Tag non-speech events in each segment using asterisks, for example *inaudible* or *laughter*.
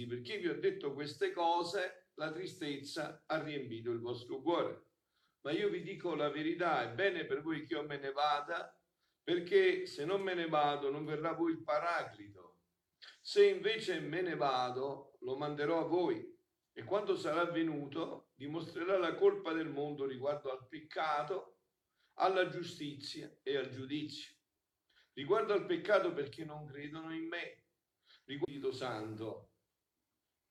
così, perché vi ho detto queste cose, la tristezza ha riempito il vostro cuore. Ma io vi dico la verità, è bene per voi che io me ne vada, perché se non me ne vado non verrà voi il paraclito. Se invece me ne vado, lo manderò a voi e quando sarà venuto dimostrerà la colpa del mondo riguardo al peccato, alla giustizia e al giudizio. Riguardo al peccato perché non credono in me. Riguardo Santo,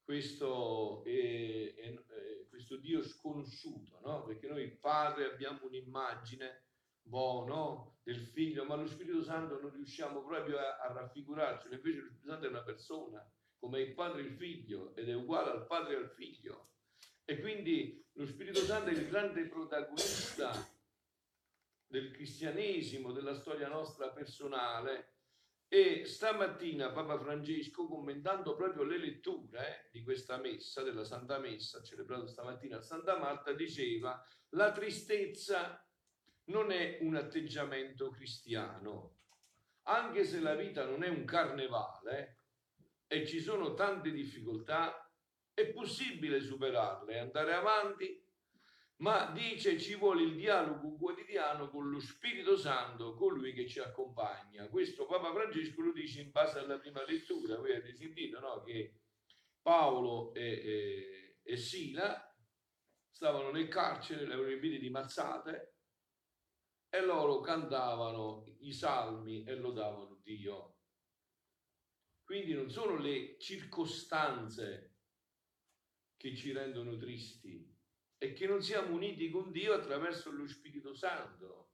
questo, è, è, questo Dio sconosciuto, no? Perché noi Padre abbiamo un'immagine buono del figlio, ma lo Spirito Santo non riusciamo proprio a, a raffigurarci, invece lo Spirito Santo è una persona, come il padre e il figlio, ed è uguale al padre e al figlio. E quindi lo Spirito Santo è il grande protagonista del cristianesimo, della storia nostra personale. E stamattina Papa Francesco, commentando proprio le letture eh, di questa messa, della Santa Messa, celebrata stamattina a Santa Marta, diceva la tristezza non è un atteggiamento cristiano. Anche se la vita non è un carnevale e ci sono tante difficoltà, è possibile superarle, andare avanti, ma dice ci vuole il dialogo quotidiano con lo Spirito Santo, colui che ci accompagna. Questo Papa Francesco lo dice in base alla prima lettura, voi avete sentito no? che Paolo e, e, e Sila stavano nel carcere, le avevano riempite di mazzate, e loro cantavano i salmi e lodavano Dio. Quindi non sono le circostanze che ci rendono tristi, è che non siamo uniti con Dio attraverso lo Spirito Santo.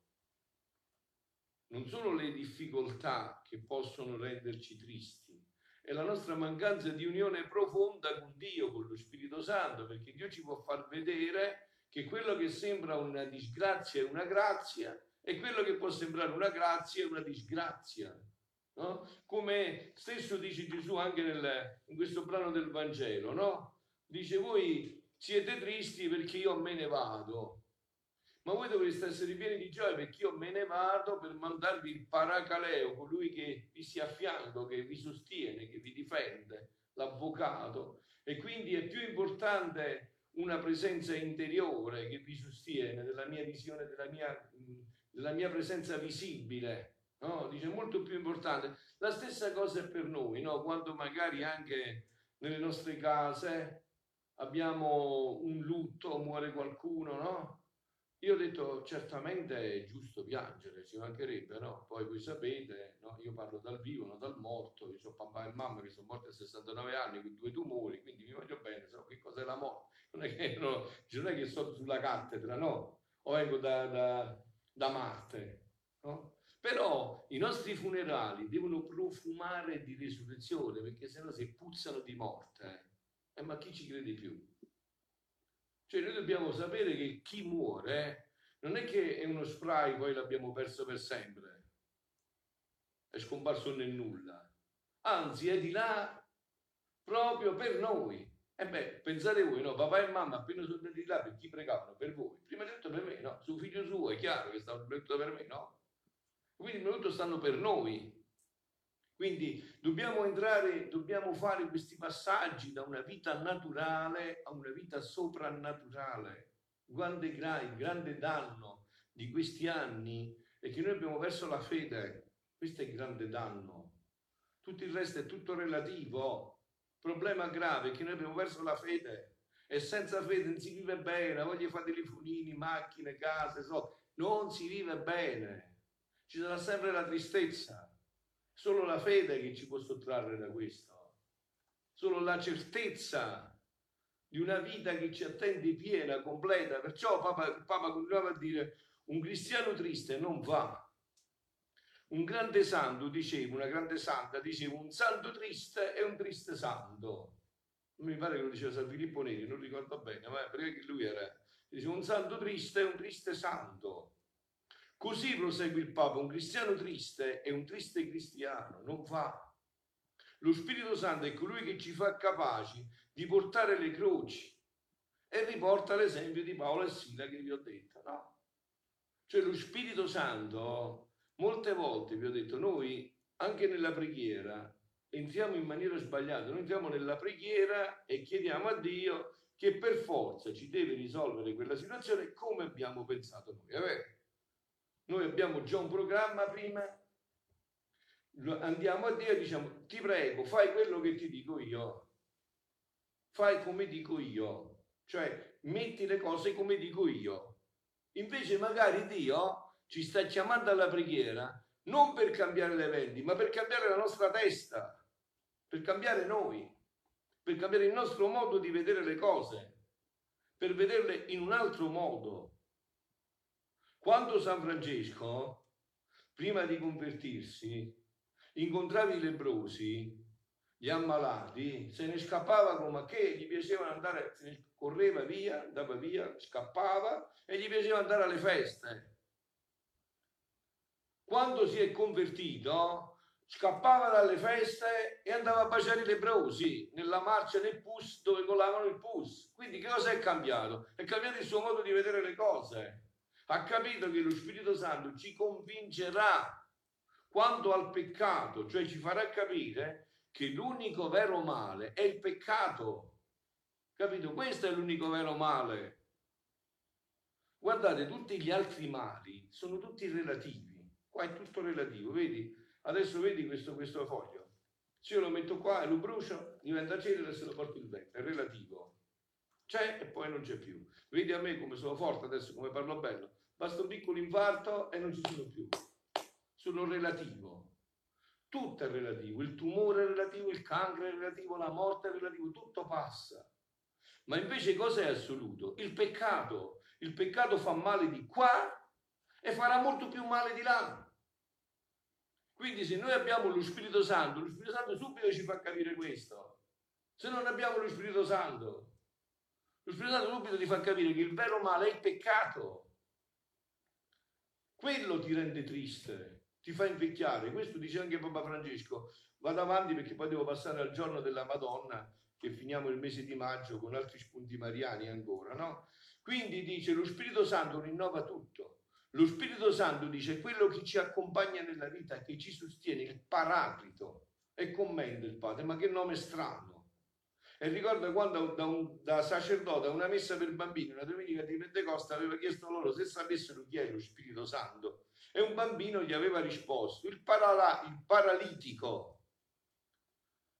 Non sono le difficoltà che possono renderci tristi, è la nostra mancanza di unione profonda con Dio, con lo Spirito Santo, perché Dio ci può far vedere che quello che sembra una disgrazia è una grazia e quello che può sembrare una grazia è una disgrazia. No? Come stesso dice Gesù anche nel, in questo brano del Vangelo, no? Dice voi siete tristi perché io me ne vado, ma voi dovreste essere pieni di gioia perché io me ne vado per mandarvi il paracaleo, colui che vi sia a fianco, che vi sostiene, che vi difende, l'avvocato. E quindi è più importante una presenza interiore che vi sostiene della mia visione, della mia la mia presenza visibile, no? dice molto più importante. La stessa cosa è per noi, no? quando magari anche nelle nostre case abbiamo un lutto, muore qualcuno, no? Io ho detto certamente è giusto piangere, ci mancherebbe, no? Poi voi sapete, no? io parlo dal vivo, non dal morto, io ho papà e mamma che sono morti a 69 anni con due tumori, quindi mi voglio bene, so che cos'è la morte. Non è che, no, non è che sto sulla cattedra, no? O vengo da, da da Marte. No? Però i nostri funerali devono profumare di risurrezione, perché sennò si puzzano di morte. Eh, ma chi ci crede più? Cioè noi dobbiamo sapere che chi muore eh, non è che è uno spray, poi l'abbiamo perso per sempre, è scomparso nel nulla. Anzi, è di là proprio per noi. E beh, pensate voi, no? Papà e mamma appena sono andati là per chi pregavano? Per voi. Prima di tutto per me, no? Su figlio suo è chiaro che stanno prima per me, no? Quindi prima di tutto stanno per noi. Quindi dobbiamo entrare, dobbiamo fare questi passaggi da una vita naturale a una vita soprannaturale. Grande, il grande danno di questi anni è che noi abbiamo perso la fede. Questo è il grande danno. Tutto il resto è tutto relativo problema grave è che noi abbiamo perso la fede e senza fede non si vive bene, voglio fare telefonini, macchine, case, so. non si vive bene, ci sarà sempre la tristezza, solo la fede che ci può sottrarre da questo, solo la certezza di una vita che ci attende piena, completa, perciò Papa, Papa continuava a dire un cristiano triste non va, un grande santo, dicevo, una grande santa, dicevo, un santo triste e un triste santo. Mi pare che lo diceva San Filippo Neri, non ricordo bene, ma perché lui era. Diceva un santo triste e un triste santo. Così prosegue il Papa, un cristiano triste e un triste cristiano, non fa. Lo Spirito Santo è colui che ci fa capaci di portare le croci e riporta l'esempio di Paolo e Sila che vi ho detto, no? Cioè lo Spirito Santo Molte volte vi ho detto, noi anche nella preghiera entriamo in maniera sbagliata, noi entriamo nella preghiera e chiediamo a Dio che per forza ci deve risolvere quella situazione come abbiamo pensato noi. È vero? Noi abbiamo già un programma prima, andiamo a Dio e diciamo ti prego, fai quello che ti dico io, fai come dico io, cioè metti le cose come dico io. Invece magari Dio ci sta chiamando alla preghiera non per cambiare le eventi, ma per cambiare la nostra testa, per cambiare noi, per cambiare il nostro modo di vedere le cose, per vederle in un altro modo. Quando San Francesco, prima di convertirsi, incontrava i lebrosi, gli ammalati, se ne scappava come che gli piaceva andare, ne correva via, andava via, scappava e gli piaceva andare alle feste quando si è convertito, scappava dalle feste e andava a baciare i lebrosi nella marcia del pus dove colavano il pus. Quindi che cosa è cambiato? È cambiato il suo modo di vedere le cose. Ha capito che lo Spirito Santo ci convincerà quanto al peccato, cioè ci farà capire che l'unico vero male è il peccato. Capito? Questo è l'unico vero male. Guardate, tutti gli altri mali sono tutti relativi Qua è tutto relativo, vedi? Adesso vedi questo, questo foglio. Se io lo metto qua e lo brucio, diventa cenere e se lo porto il vento. È relativo. C'è e poi non c'è più. Vedi a me come sono forte adesso, come parlo bello. Basta un piccolo infarto e non ci sono più. Sono relativo. Tutto è relativo. Il tumore è relativo, il cancro è relativo, la morte è relativo, tutto passa. Ma invece cosa è assoluto? Il peccato. Il peccato fa male di qua e farà molto più male di là. Quindi se noi abbiamo lo Spirito Santo, lo Spirito Santo subito ci fa capire questo. Se non abbiamo lo Spirito Santo, lo Spirito Santo subito ti fa capire che il vero male è il peccato. Quello ti rende triste, ti fa invecchiare. Questo dice anche Papa Francesco. Vado avanti perché poi devo passare al giorno della Madonna, che finiamo il mese di maggio con altri spunti mariani ancora, no? Quindi dice lo Spirito Santo rinnova tutto. Lo Spirito Santo dice quello che ci accompagna nella vita, che ci sostiene, il paraclito. E commenta il padre, ma che nome strano. E ricorda quando da, un, da sacerdote a una messa per bambini, una domenica di Pentecoste, aveva chiesto loro se sapessero chi è lo Spirito Santo. E un bambino gli aveva risposto, il, parala, il paralitico.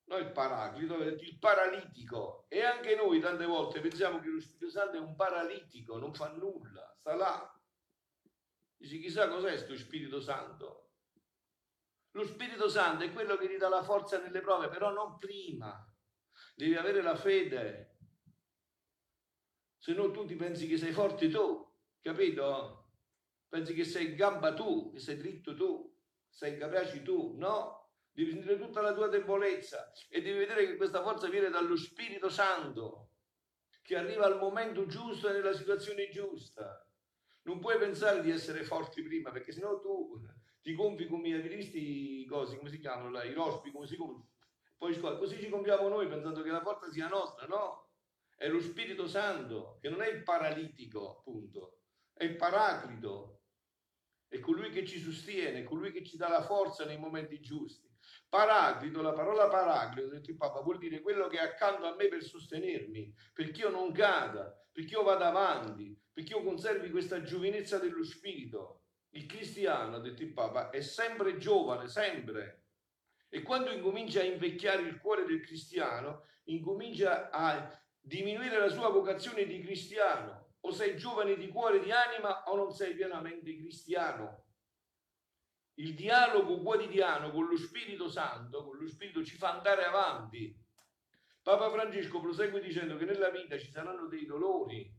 Non il paraclito, il paralitico. E anche noi tante volte pensiamo che lo Spirito Santo è un paralitico, non fa nulla, sta là Dici, chissà cos'è questo Spirito Santo. Lo Spirito Santo è quello che ti dà la forza nelle prove, però non prima. Devi avere la fede. Se no tu ti pensi che sei forte tu, capito? Pensi che sei gamba tu, che sei dritto tu, sei capace tu. No, devi sentire tutta la tua debolezza e devi vedere che questa forza viene dallo Spirito Santo, che arriva al momento giusto e nella situazione giusta. Non puoi pensare di essere forti prima, perché sennò tu ti compi come i cosi, come si chiamano là, i rospi, come si compri. Poi così ci compiamo noi pensando che la forza sia nostra, no? È lo Spirito Santo, che non è il paralitico, appunto, è il paraclito, è colui che ci sostiene, è colui che ci dà la forza nei momenti giusti. Paraclito, la parola paraclito, detto il Papa, vuol dire quello che è accanto a me per sostenermi, perché io non cada, perché io vado avanti, perché io conservi questa giovinezza dello spirito. Il cristiano, ha detto il Papa, è sempre giovane, sempre. E quando incomincia a invecchiare il cuore del cristiano, incomincia a diminuire la sua vocazione di cristiano. O sei giovane di cuore, di anima, o non sei pienamente cristiano. Il dialogo quotidiano con lo Spirito Santo, con lo Spirito, ci fa andare avanti. Papa Francesco prosegue dicendo che nella vita ci saranno dei dolori,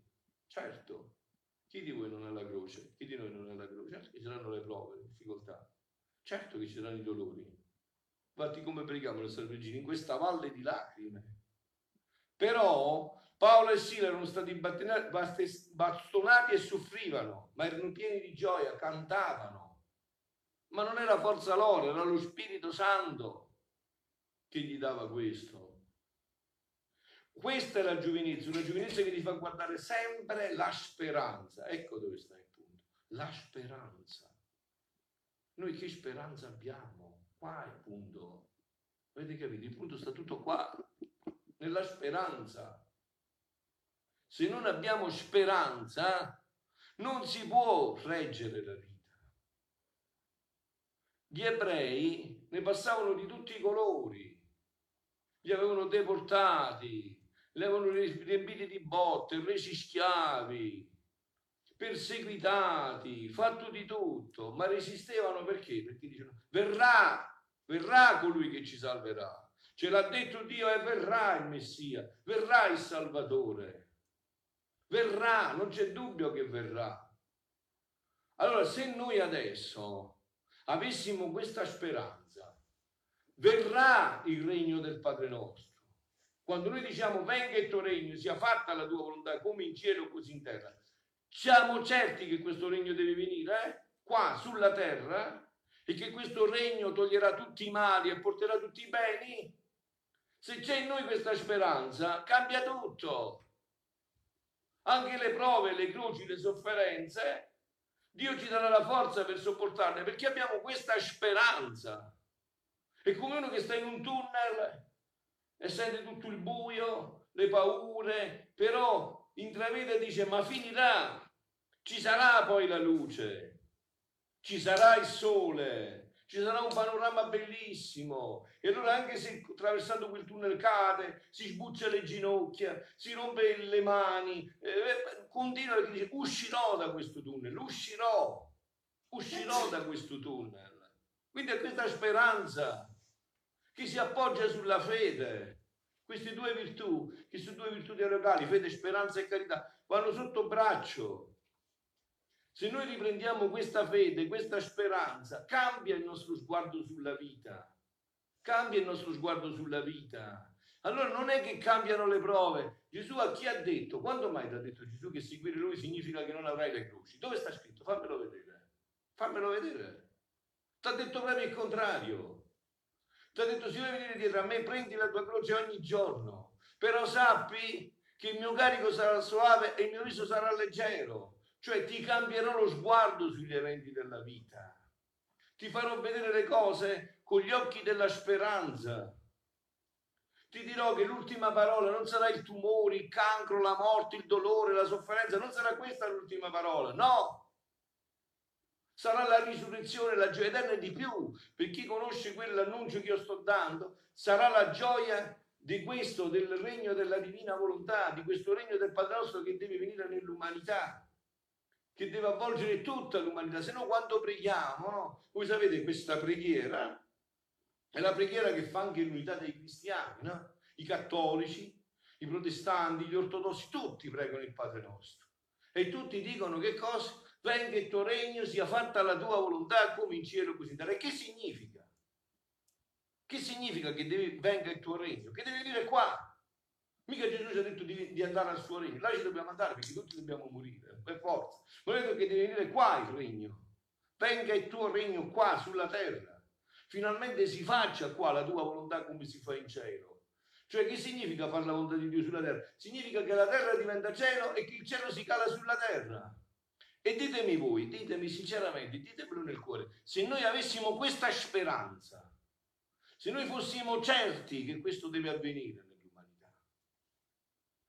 Certo, chi di voi non ha la croce? Chi di noi non ha la croce? Certo che ci saranno le prove, le difficoltà. Certo che ci saranno i dolori. Infatti come preghiamo nel San Regina? In questa valle di lacrime. Però Paolo e Sila erano stati bastonati e soffrivano, ma erano pieni di gioia, cantavano. Ma non era forza loro, era lo Spirito Santo che gli dava questo. Questa è la giovinezza, una giovinezza che ti fa guardare sempre la speranza. Ecco dove sta il punto. La speranza. Noi che speranza abbiamo? Qua è il punto. Avete capito? Il punto sta tutto qua, nella speranza. Se non abbiamo speranza, non si può reggere la vita. Gli ebrei ne passavano di tutti i colori, li avevano deportati, li avevano riempiti di botte, resi schiavi, perseguitati, fatto di tutto, ma resistevano perché? Perché dicevano verrà, verrà colui che ci salverà. Ce l'ha detto Dio e verrà il Messia, verrà il Salvatore. Verrà, non c'è dubbio che verrà. Allora, se noi adesso avessimo questa speranza, verrà il regno del Padre nostro. Quando noi diciamo venga il tuo regno, sia fatta la tua volontà come in cielo così in terra, siamo certi che questo regno deve venire eh? qua sulla terra e che questo regno toglierà tutti i mali e porterà tutti i beni? Se c'è in noi questa speranza, cambia tutto. Anche le prove, le croci, le sofferenze, Dio ci darà la forza per sopportarle perché abbiamo questa speranza. È come uno che sta in un tunnel e sente tutto il buio, le paure, però intravede e dice ma finirà, ci sarà poi la luce, ci sarà il sole, ci sarà un panorama bellissimo e allora anche se attraversando quel tunnel cade, si sbuccia le ginocchia, si rompe le mani, eh, continua perché dice uscirò da questo tunnel, uscirò, uscirò da questo tunnel. Quindi è questa speranza che si appoggia sulla fede. Queste due virtù, sono due virtù dialogali, fede, speranza e carità, vanno sotto braccio. Se noi riprendiamo questa fede, questa speranza, cambia il nostro sguardo sulla vita. Cambia il nostro sguardo sulla vita. Allora non è che cambiano le prove. Gesù a chi ha detto? Quando mai ti ha detto Gesù che seguire lui significa che non avrai le croci? Dove sta scritto? Fammelo vedere. Fammelo vedere. Ti ha detto proprio il contrario. Ti ha detto se vuoi venire dietro a me prendi la tua croce ogni giorno. Però sappi che il mio carico sarà suave e il mio viso sarà leggero cioè ti cambierò lo sguardo sugli eventi della vita, ti farò vedere le cose con gli occhi della speranza. Ti dirò che l'ultima parola non sarà il tumore, il cancro, la morte, il dolore, la sofferenza, non sarà questa l'ultima parola, no! Sarà la risurrezione, la gioia eterna e di più. Per chi conosce quell'annuncio che io sto dando, sarà la gioia di questo, del regno della divina volontà, di questo regno del Padre nostro che deve venire nell'umanità che deve avvolgere tutta l'umanità, se no quando preghiamo, no? Voi sapete questa preghiera è la preghiera che fa anche l'unità dei cristiani, no? I cattolici, i protestanti, gli ortodossi, tutti pregano il Padre nostro. E tutti dicono che cosa? Venga il tuo regno, sia fatta la tua volontà come in cielo così in terra. E che significa? Che significa che devi, venga il tuo regno? Che deve dire qua? Mica Gesù ci ha detto di, di, andare al suo regno, là ci dobbiamo andare perché tutti dobbiamo morire, per forza. Detto che deve venire qua il regno. Venga il tuo regno qua sulla terra. Finalmente si faccia qua la tua volontà come si fa in cielo. Cioè che significa fare la volontà di Dio sulla terra? Significa che la terra diventa cielo e che il cielo si cala sulla terra. E ditemi voi, ditemi sinceramente, ditemelo nel cuore, se noi avessimo questa speranza, se noi fossimo certi che questo deve avvenire,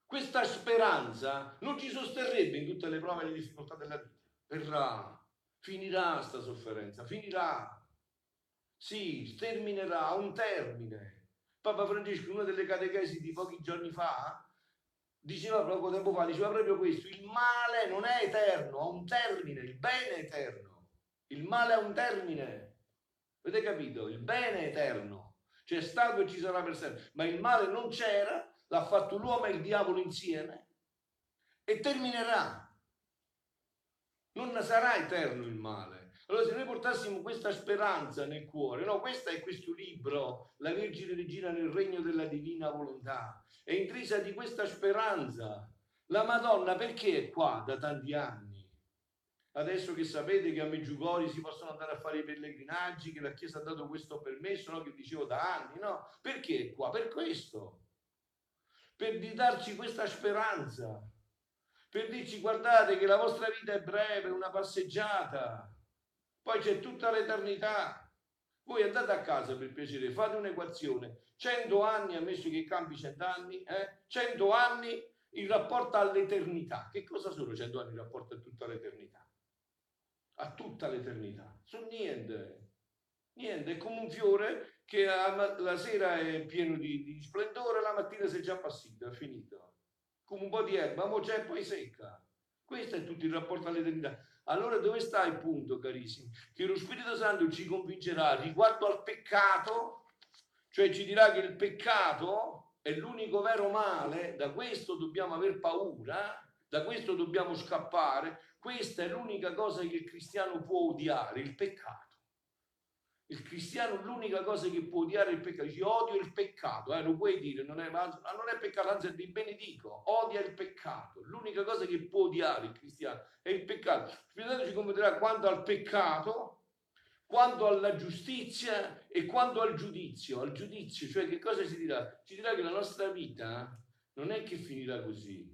questa speranza non ci sosterrebbe in tutte le prove e le difficoltà della vita. Verrà, finirà sta sofferenza, finirà. Sì, terminerà, un termine. Papa Francesco, in una delle catechesi di pochi giorni fa, diceva poco tempo fa, diceva proprio questo, il male non è eterno, ha un termine, il bene è eterno. Il male ha un termine. Avete capito? Il bene è eterno. C'è stato e ci sarà per sempre, ma il male non c'era l'ha fatto l'uomo e il diavolo insieme e terminerà. Non sarà eterno il male. Allora se noi portassimo questa speranza nel cuore, no, questo è questo libro, La Vergine Regina nel Regno della Divina Volontà, è intrisa di questa speranza. La Madonna perché è qua da tanti anni? Adesso che sapete che a Meggiugori si possono andare a fare i pellegrinaggi, che la Chiesa ha dato questo permesso, no? che dicevo da anni, no? Perché è qua? Per questo per darci questa speranza, per dirci guardate che la vostra vita è breve, una passeggiata, poi c'è tutta l'eternità. Voi andate a casa per piacere, fate un'equazione. 100 anni, ammesso che cambi 100 anni, eh? 100 anni in rapporto all'eternità. Che cosa sono 100 anni in rapporto a tutta l'eternità? A tutta l'eternità. Sono niente. Niente, è come un fiore che la sera è pieno di, di splendore, la mattina si è già appassito, è finito. Come un po' di erba, ma c'è poi secca. Questo è tutto il rapporto all'eternità. Allora dove sta il punto, carissimi? Che lo Spirito Santo ci convincerà riguardo al peccato, cioè ci dirà che il peccato è l'unico vero male, da questo dobbiamo aver paura, da questo dobbiamo scappare, questa è l'unica cosa che il cristiano può odiare, il peccato. Il cristiano l'unica cosa che può odiare è il peccato, dice odio il peccato, eh, lo puoi dire, non è, ma non è peccato, anzi ti benedico, odia il peccato. L'unica cosa che può odiare il cristiano è il peccato. Il Spirito ci convertirà quanto al peccato, quanto alla giustizia e quanto al giudizio. Al giudizio, cioè che cosa ci dirà? Ci dirà che la nostra vita non è che finirà così.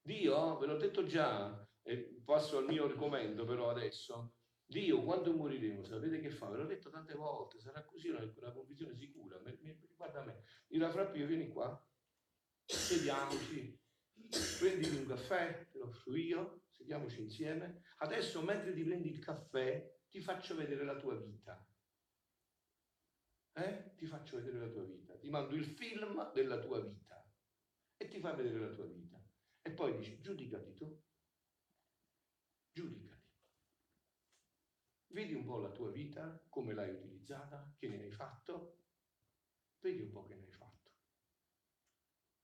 Dio, ve l'ho detto già, e passo al mio argomento però adesso, Dio, quando moriremo, sapete che fa? Ve l'ho detto tante volte, sarà così una, una convinzione sicura. Mi, mi, guarda me, dirà Frappio, vieni qua, sediamoci, prenditi un caffè, te lo offro io, sediamoci insieme. Adesso, mentre ti prendi il caffè, ti faccio vedere la tua vita. Eh? Ti faccio vedere la tua vita. Ti mando il film della tua vita e ti fa vedere la tua vita. E poi dici, giudicati tu. Giudicati. Vedi un po' la tua vita, come l'hai utilizzata, che ne hai fatto. Vedi un po' che ne hai fatto.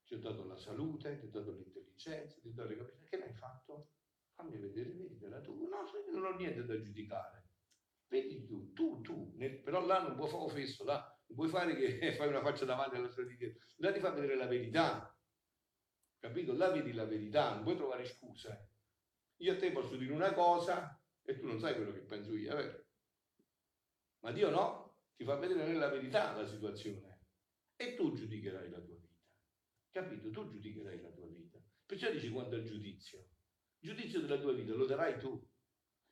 Ti ho dato la salute, ti ho dato l'intelligenza, ti ho dato le capacità. Che ne hai fatto? Fammi vedere, vedi la tua. No, non ho niente da giudicare. Vedi tu, tu, tu. Nel, però là non puoi fare offesso, là non puoi fare che *laughs* fai una faccia davanti alla sua di Là ti fa vedere la verità. Capito? Là vedi la verità, non puoi trovare scuse. Io a te posso dire una cosa, e tu non sai quello che penso io, vero? Ma Dio no, ti fa vedere nella verità la situazione e tu giudicherai la tua vita. Capito? Tu giudicherai la tua vita. Perciò dici quanto al giudizio. Il giudizio della tua vita lo darai tu.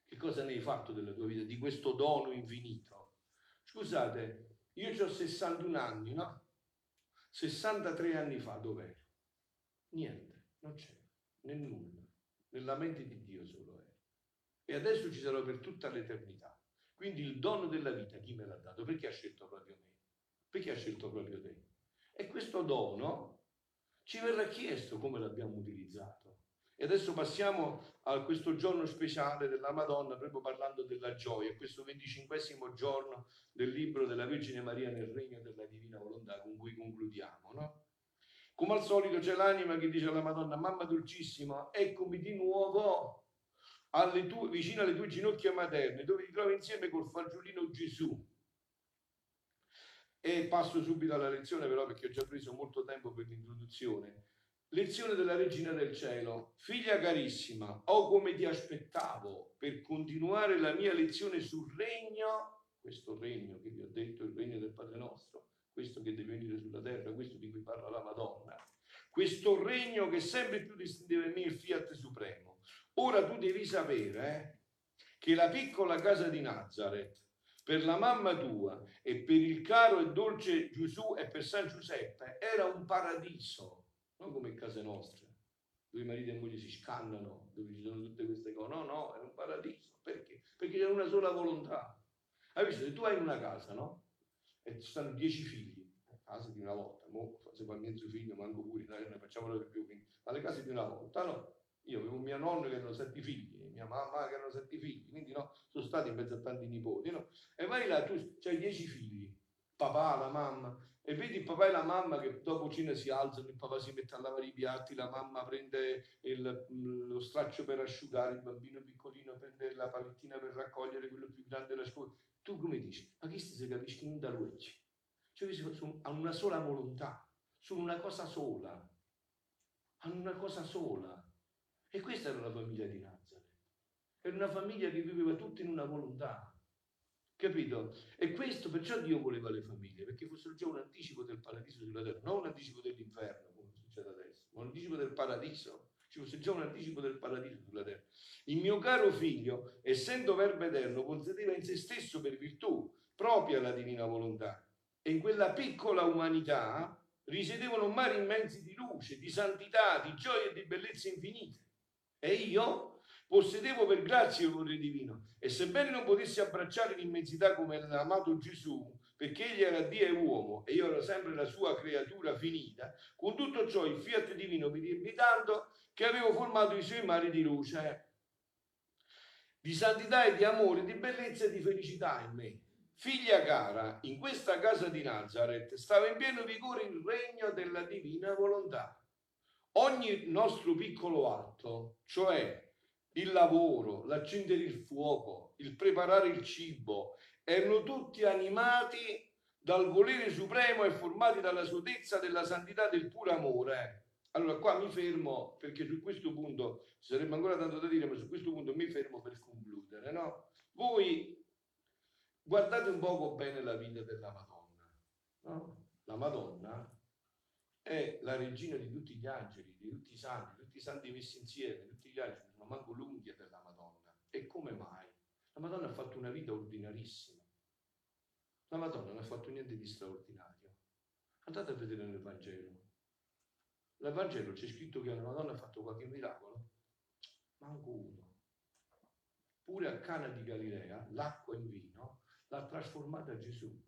Che cosa ne hai fatto della tua vita, di questo dono infinito? Scusate, io ho 61 anni, no? 63 anni fa dov'ero? Niente, non c'era, né nulla. Nella mente di Dio solo e adesso ci sarò per tutta l'eternità. Quindi il dono della vita chi me l'ha dato? Perché ha scelto proprio me? Perché ha scelto proprio te? E questo dono ci verrà chiesto come l'abbiamo utilizzato. E adesso passiamo a questo giorno speciale della Madonna, proprio parlando della gioia, questo venticinquesimo giorno del libro della Vergine Maria nel regno della divina volontà con cui concludiamo, no? Come al solito c'è l'anima che dice alla Madonna, mamma dolcissima, eccomi di nuovo alle tue, vicino alle tue ginocchia materne, dove ti trovi insieme col fagiolino Gesù. E passo subito alla lezione, però, perché ho già preso molto tempo per l'introduzione. Lezione della Regina del Cielo. Figlia carissima, o come ti aspettavo per continuare la mia lezione sul regno, questo regno che vi ho detto, il regno del Padre nostro, questo che deve venire sulla terra, questo di cui parla la Madonna, questo regno che sempre più in me il fiat supremo Ora tu devi sapere eh, che la piccola casa di Nazareth, per la mamma tua e per il caro e dolce Gesù e per San Giuseppe, era un paradiso, non come case nostre, dove i mariti e moglie si scannano, dove ci sono tutte queste cose. No, no, era un paradiso. Perché? Perché c'era una sola volontà. Hai visto? Se tu hai una casa, no? E ci stanno dieci figli, casa di una volta, mo, se fa mezzo figlio, manco pure, dai, ne facciamo più, quindi, le case di una volta, no? Io avevo mio nonno che erano sette figli, mia mamma che erano sette figli, quindi no, sono stati in mezzo a tanti nipoti, no? E vai là, tu hai dieci figli, papà, la mamma, e vedi il papà e la mamma che dopo cena si alzano, il papà si mette a lavare i piatti, la mamma prende il, lo straccio per asciugare, il bambino piccolino prende la palettina per raccogliere quello più grande la scuola. Tu come dici? Ma che si capisce che non da legge? Cioè, hanno una sola volontà, sono una cosa sola, hanno una cosa sola. E questa era la famiglia di Nazareth. Era una famiglia che viveva tutti in una volontà. Capito? E questo perciò Dio voleva le famiglie, perché fossero già un anticipo del paradiso sulla terra, non un anticipo dell'inferno, come succede adesso, ma un anticipo del paradiso. Ci fosse già un anticipo del paradiso sulla terra. Il mio caro figlio, essendo verbo eterno, possedeva in se stesso per virtù propria alla divina volontà. E in quella piccola umanità risiedevano mari immensi di luce, di santità, di gioia e di bellezza infinite. E io possedevo per grazia il valore divino. E sebbene non potessi abbracciare l'immensità come l'amato Gesù, perché egli era Dio e uomo e io ero sempre la sua creatura finita, con tutto ciò il fiat divino mi riempì tanto che avevo formato i suoi mari di luce, di santità e di amore, di bellezza e di felicità in me. Figlia cara, in questa casa di Nazareth stava in pieno vigore il regno della divina volontà. Ogni nostro piccolo atto, cioè il lavoro, l'accendere il fuoco, il preparare il cibo, erano tutti animati dal volere supremo e formati dalla sodezza della santità del puro amore. Allora qua mi fermo perché su questo punto ci sarebbe ancora tanto da dire, ma su questo punto mi fermo per concludere. No? Voi guardate un poco bene la vita della Madonna. No? La Madonna è la regina di tutti gli angeli, di tutti i santi, tutti i santi messi insieme, tutti gli angeli, non manco l'unghia della Madonna. E come mai? La Madonna ha fatto una vita ordinarissima. La Madonna non ha fatto niente di straordinario. Andate a vedere nel Vangelo. Nel Vangelo c'è scritto che la Madonna ha fatto qualche miracolo? Manco uno. Pure a Cana di Galilea, l'acqua in vino l'ha trasformata Gesù.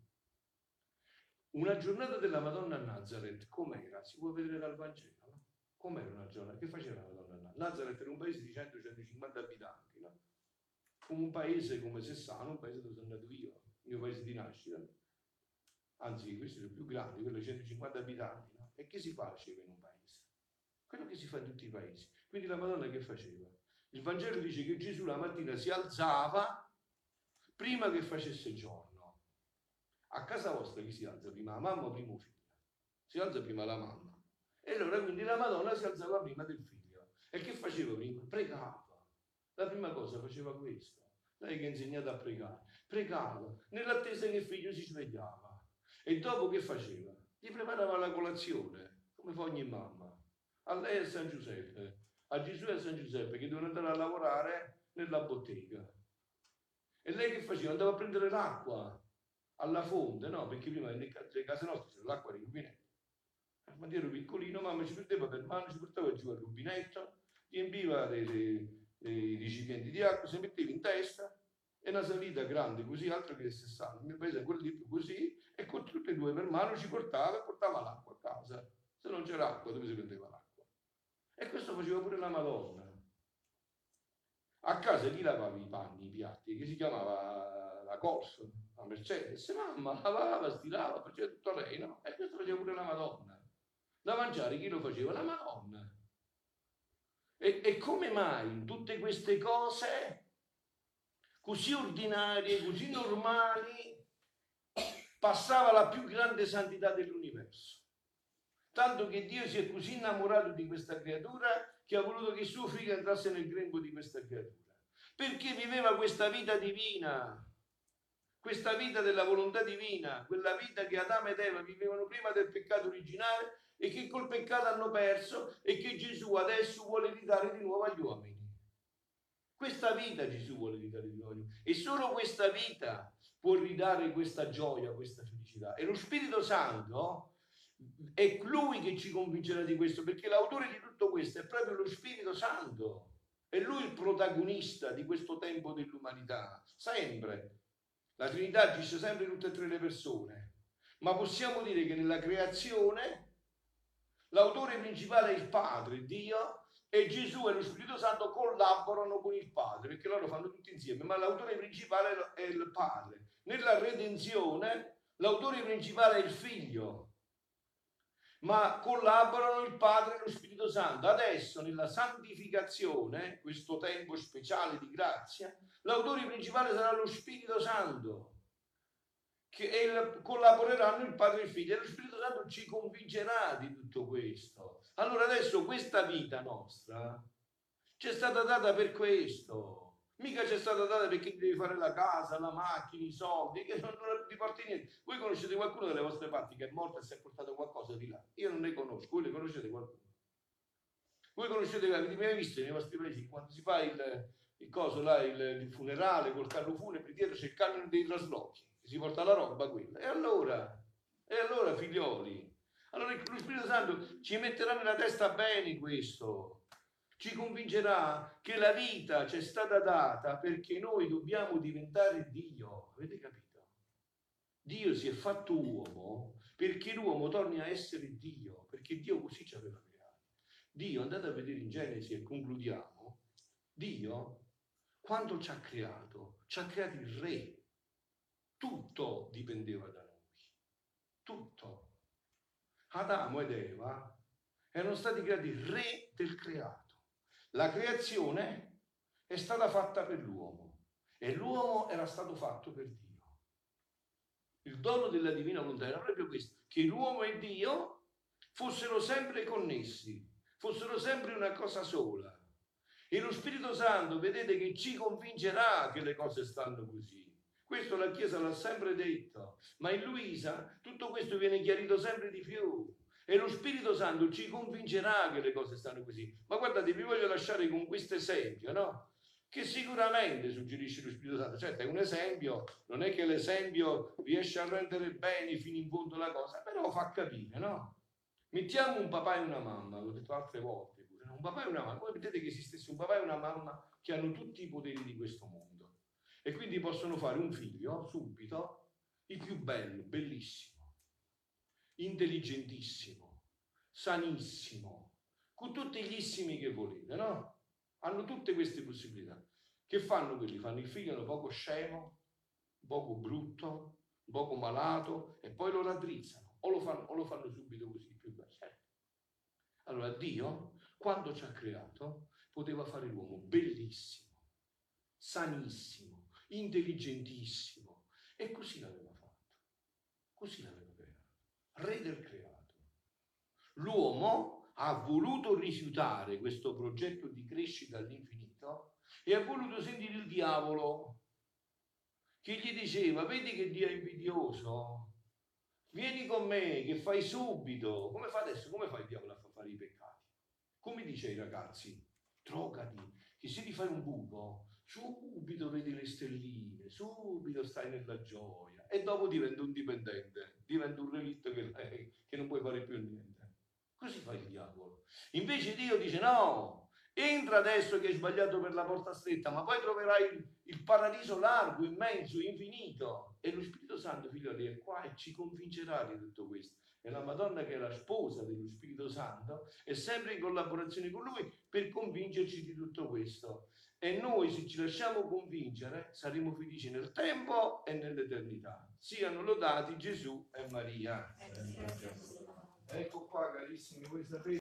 Una giornata della Madonna a Nazareth, com'era? Si può vedere dal Vangelo, no? Com'era una giornata? Che faceva la Madonna a Nazareth? Nazareth era un paese di 100-150 abitanti, no? Un paese come Sessano, un paese dove sono nato io, il mio paese di nascita. Anzi, questo è il più grande, quello di 150 abitanti, no? E che si faceva in un paese? Quello che si fa in tutti i paesi. Quindi la Madonna che faceva? Il Vangelo dice che Gesù la mattina si alzava prima che facesse giorno. A casa vostra chi si alza prima? La mamma o prima il figlio? Si alza prima la mamma. E allora quindi la Madonna si alzava prima del figlio. E che faceva prima? Pregava. La prima cosa faceva questo. Lei che ha insegnato a pregare. Pregava nell'attesa che il figlio si svegliava. E dopo che faceva? Gli preparava la colazione, come fa ogni mamma. A lei e a San Giuseppe. A Gesù e a San Giuseppe che devono andare a lavorare nella bottega. E lei che faceva? Andava a prendere l'acqua alla fonte, no? Perché prima nelle case nostre c'era l'acqua di rubinetto. Quando ero piccolino, mamma ci prendeva per mano, ci portava giù al rubinetto, riempiva dei, dei, recipienti di acqua, si metteva in testa e una salita grande così, altro che 60, il mio paese quello di più così, e con tutte e due per mano ci portava e portava l'acqua a casa. Se non c'era acqua, dove si prendeva l'acqua? E questo faceva pure la Madonna. A casa chi lavava i panni, i piatti, che si chiamava la Corsa, la Mercedes, mamma lavava, stirava, faceva tutto lei, no? E questo faceva pure la Madonna. Da mangiare chi lo faceva? La Madonna. E, e come mai in tutte queste cose così ordinarie, così normali, passava la più grande santità dell'universo? Tanto che Dio si è così innamorato di questa creatura che ha voluto che suo figlio entrasse nel grembo di questa creatura. Perché viveva questa vita divina, questa vita della volontà divina, quella vita che Adamo ed Eva vivevano prima del peccato originale e che col peccato hanno perso e che Gesù adesso vuole ridare di nuovo agli uomini. Questa vita Gesù vuole ridare di nuovo agli uomini e solo questa vita può ridare questa gioia, questa felicità. E lo Spirito Santo è Lui che ci convincerà di questo, perché l'autore di tutto questo è proprio lo Spirito Santo. È Lui il protagonista di questo tempo dell'umanità, sempre. La Trinità agisce sempre in tutte e tre le persone, ma possiamo dire che nella creazione L'autore principale è il Padre, Dio, e Gesù e lo Spirito Santo collaborano con il Padre, perché loro fanno tutti insieme, ma l'autore principale è il Padre. Nella redenzione l'autore principale è il Figlio, ma collaborano il Padre e lo Spirito Santo. Adesso nella santificazione, questo tempo speciale di grazia, l'autore principale sarà lo Spirito Santo che il, collaboreranno il Padre e il Figlio e lo Spirito Santo ci convincerà di tutto questo. Allora adesso questa vita nostra ci è stata data per questo. Mica ci è stata data perché devi fare la casa, la macchina, i soldi, che non, non ti porti niente. Voi conoscete qualcuno delle vostre parti che è morto e si è portato qualcosa di là? Io non ne conosco, voi ne conoscete qualcuno? Voi conoscete, avete mai visto nei vostri paesi quando si fa il, il coso là, il, il funerale col carro funebre, dietro c'è il camion dei traslochi si porta la roba quella. E allora, e allora figlioli, allora lo Spirito Santo ci metterà nella testa bene questo, ci convincerà che la vita ci è stata data perché noi dobbiamo diventare Dio, avete capito? Dio si è fatto uomo perché l'uomo torni a essere Dio, perché Dio così ci aveva creato. Dio, andate a vedere in Genesi e concludiamo, Dio, quando ci ha creato, ci ha creato il re. Tutto dipendeva da noi. Tutto. Adamo ed Eva erano stati creati re del creato. La creazione è stata fatta per l'uomo e l'uomo era stato fatto per Dio. Il dono della divina volontà era proprio questo, che l'uomo e Dio fossero sempre connessi, fossero sempre una cosa sola. E lo Spirito Santo, vedete che ci convincerà che le cose stanno così. Questo la Chiesa l'ha sempre detto, ma in Luisa tutto questo viene chiarito sempre di più. E lo Spirito Santo ci convincerà che le cose stanno così. Ma guardate, vi voglio lasciare con questo esempio, no? Che sicuramente suggerisce lo Spirito Santo. Certo, è un esempio, non è che l'esempio riesce a rendere bene fino in fondo la cosa, però fa capire, no? Mettiamo un papà e una mamma, l'ho detto altre volte, un papà e una mamma. Voi vedete che esistesse un papà e una mamma che hanno tutti i poteri di questo mondo e quindi possono fare un figlio subito, il più bello, bellissimo, intelligentissimo, sanissimo, con tutti gli issimi che volete, no? Hanno tutte queste possibilità. Che fanno quelli? Fanno il figlio poco scemo, poco brutto, poco malato e poi lo raddrizzano o lo fanno, o lo fanno subito così, più bello. Certo. Allora Dio, quando ci ha creato, poteva fare l'uomo bellissimo, sanissimo, intelligentissimo. E così l'aveva fatto. Così l'aveva. Re del creato. L'uomo ha voluto rifiutare questo progetto di crescita all'infinito e ha voluto sentire il diavolo che gli diceva, vedi che Dio è invidioso, vieni con me che fai subito. Come fa adesso? Come fa il diavolo a fare i peccati? Come dice ai ragazzi, drogati, che se ti fai un buco subito vedi le stelline, subito stai nella gioia e dopo diventa un dipendente, diventa un relitto che, eh, che non puoi fare più niente. Così fa il diavolo. Invece Dio dice no, entra adesso che hai sbagliato per la porta stretta, ma poi troverai il, il paradiso largo, immenso, infinito. E lo Spirito Santo, figlioli, è qua e ci convincerà di tutto questo. E la Madonna, che è la sposa dello Spirito Santo, è sempre in collaborazione con Lui per convincerci di tutto questo. E noi, se ci lasciamo convincere, saremo felici nel tempo e nell'eternità. Siano lodati Gesù e Maria. Ecco qua, carissimi, voi sapete.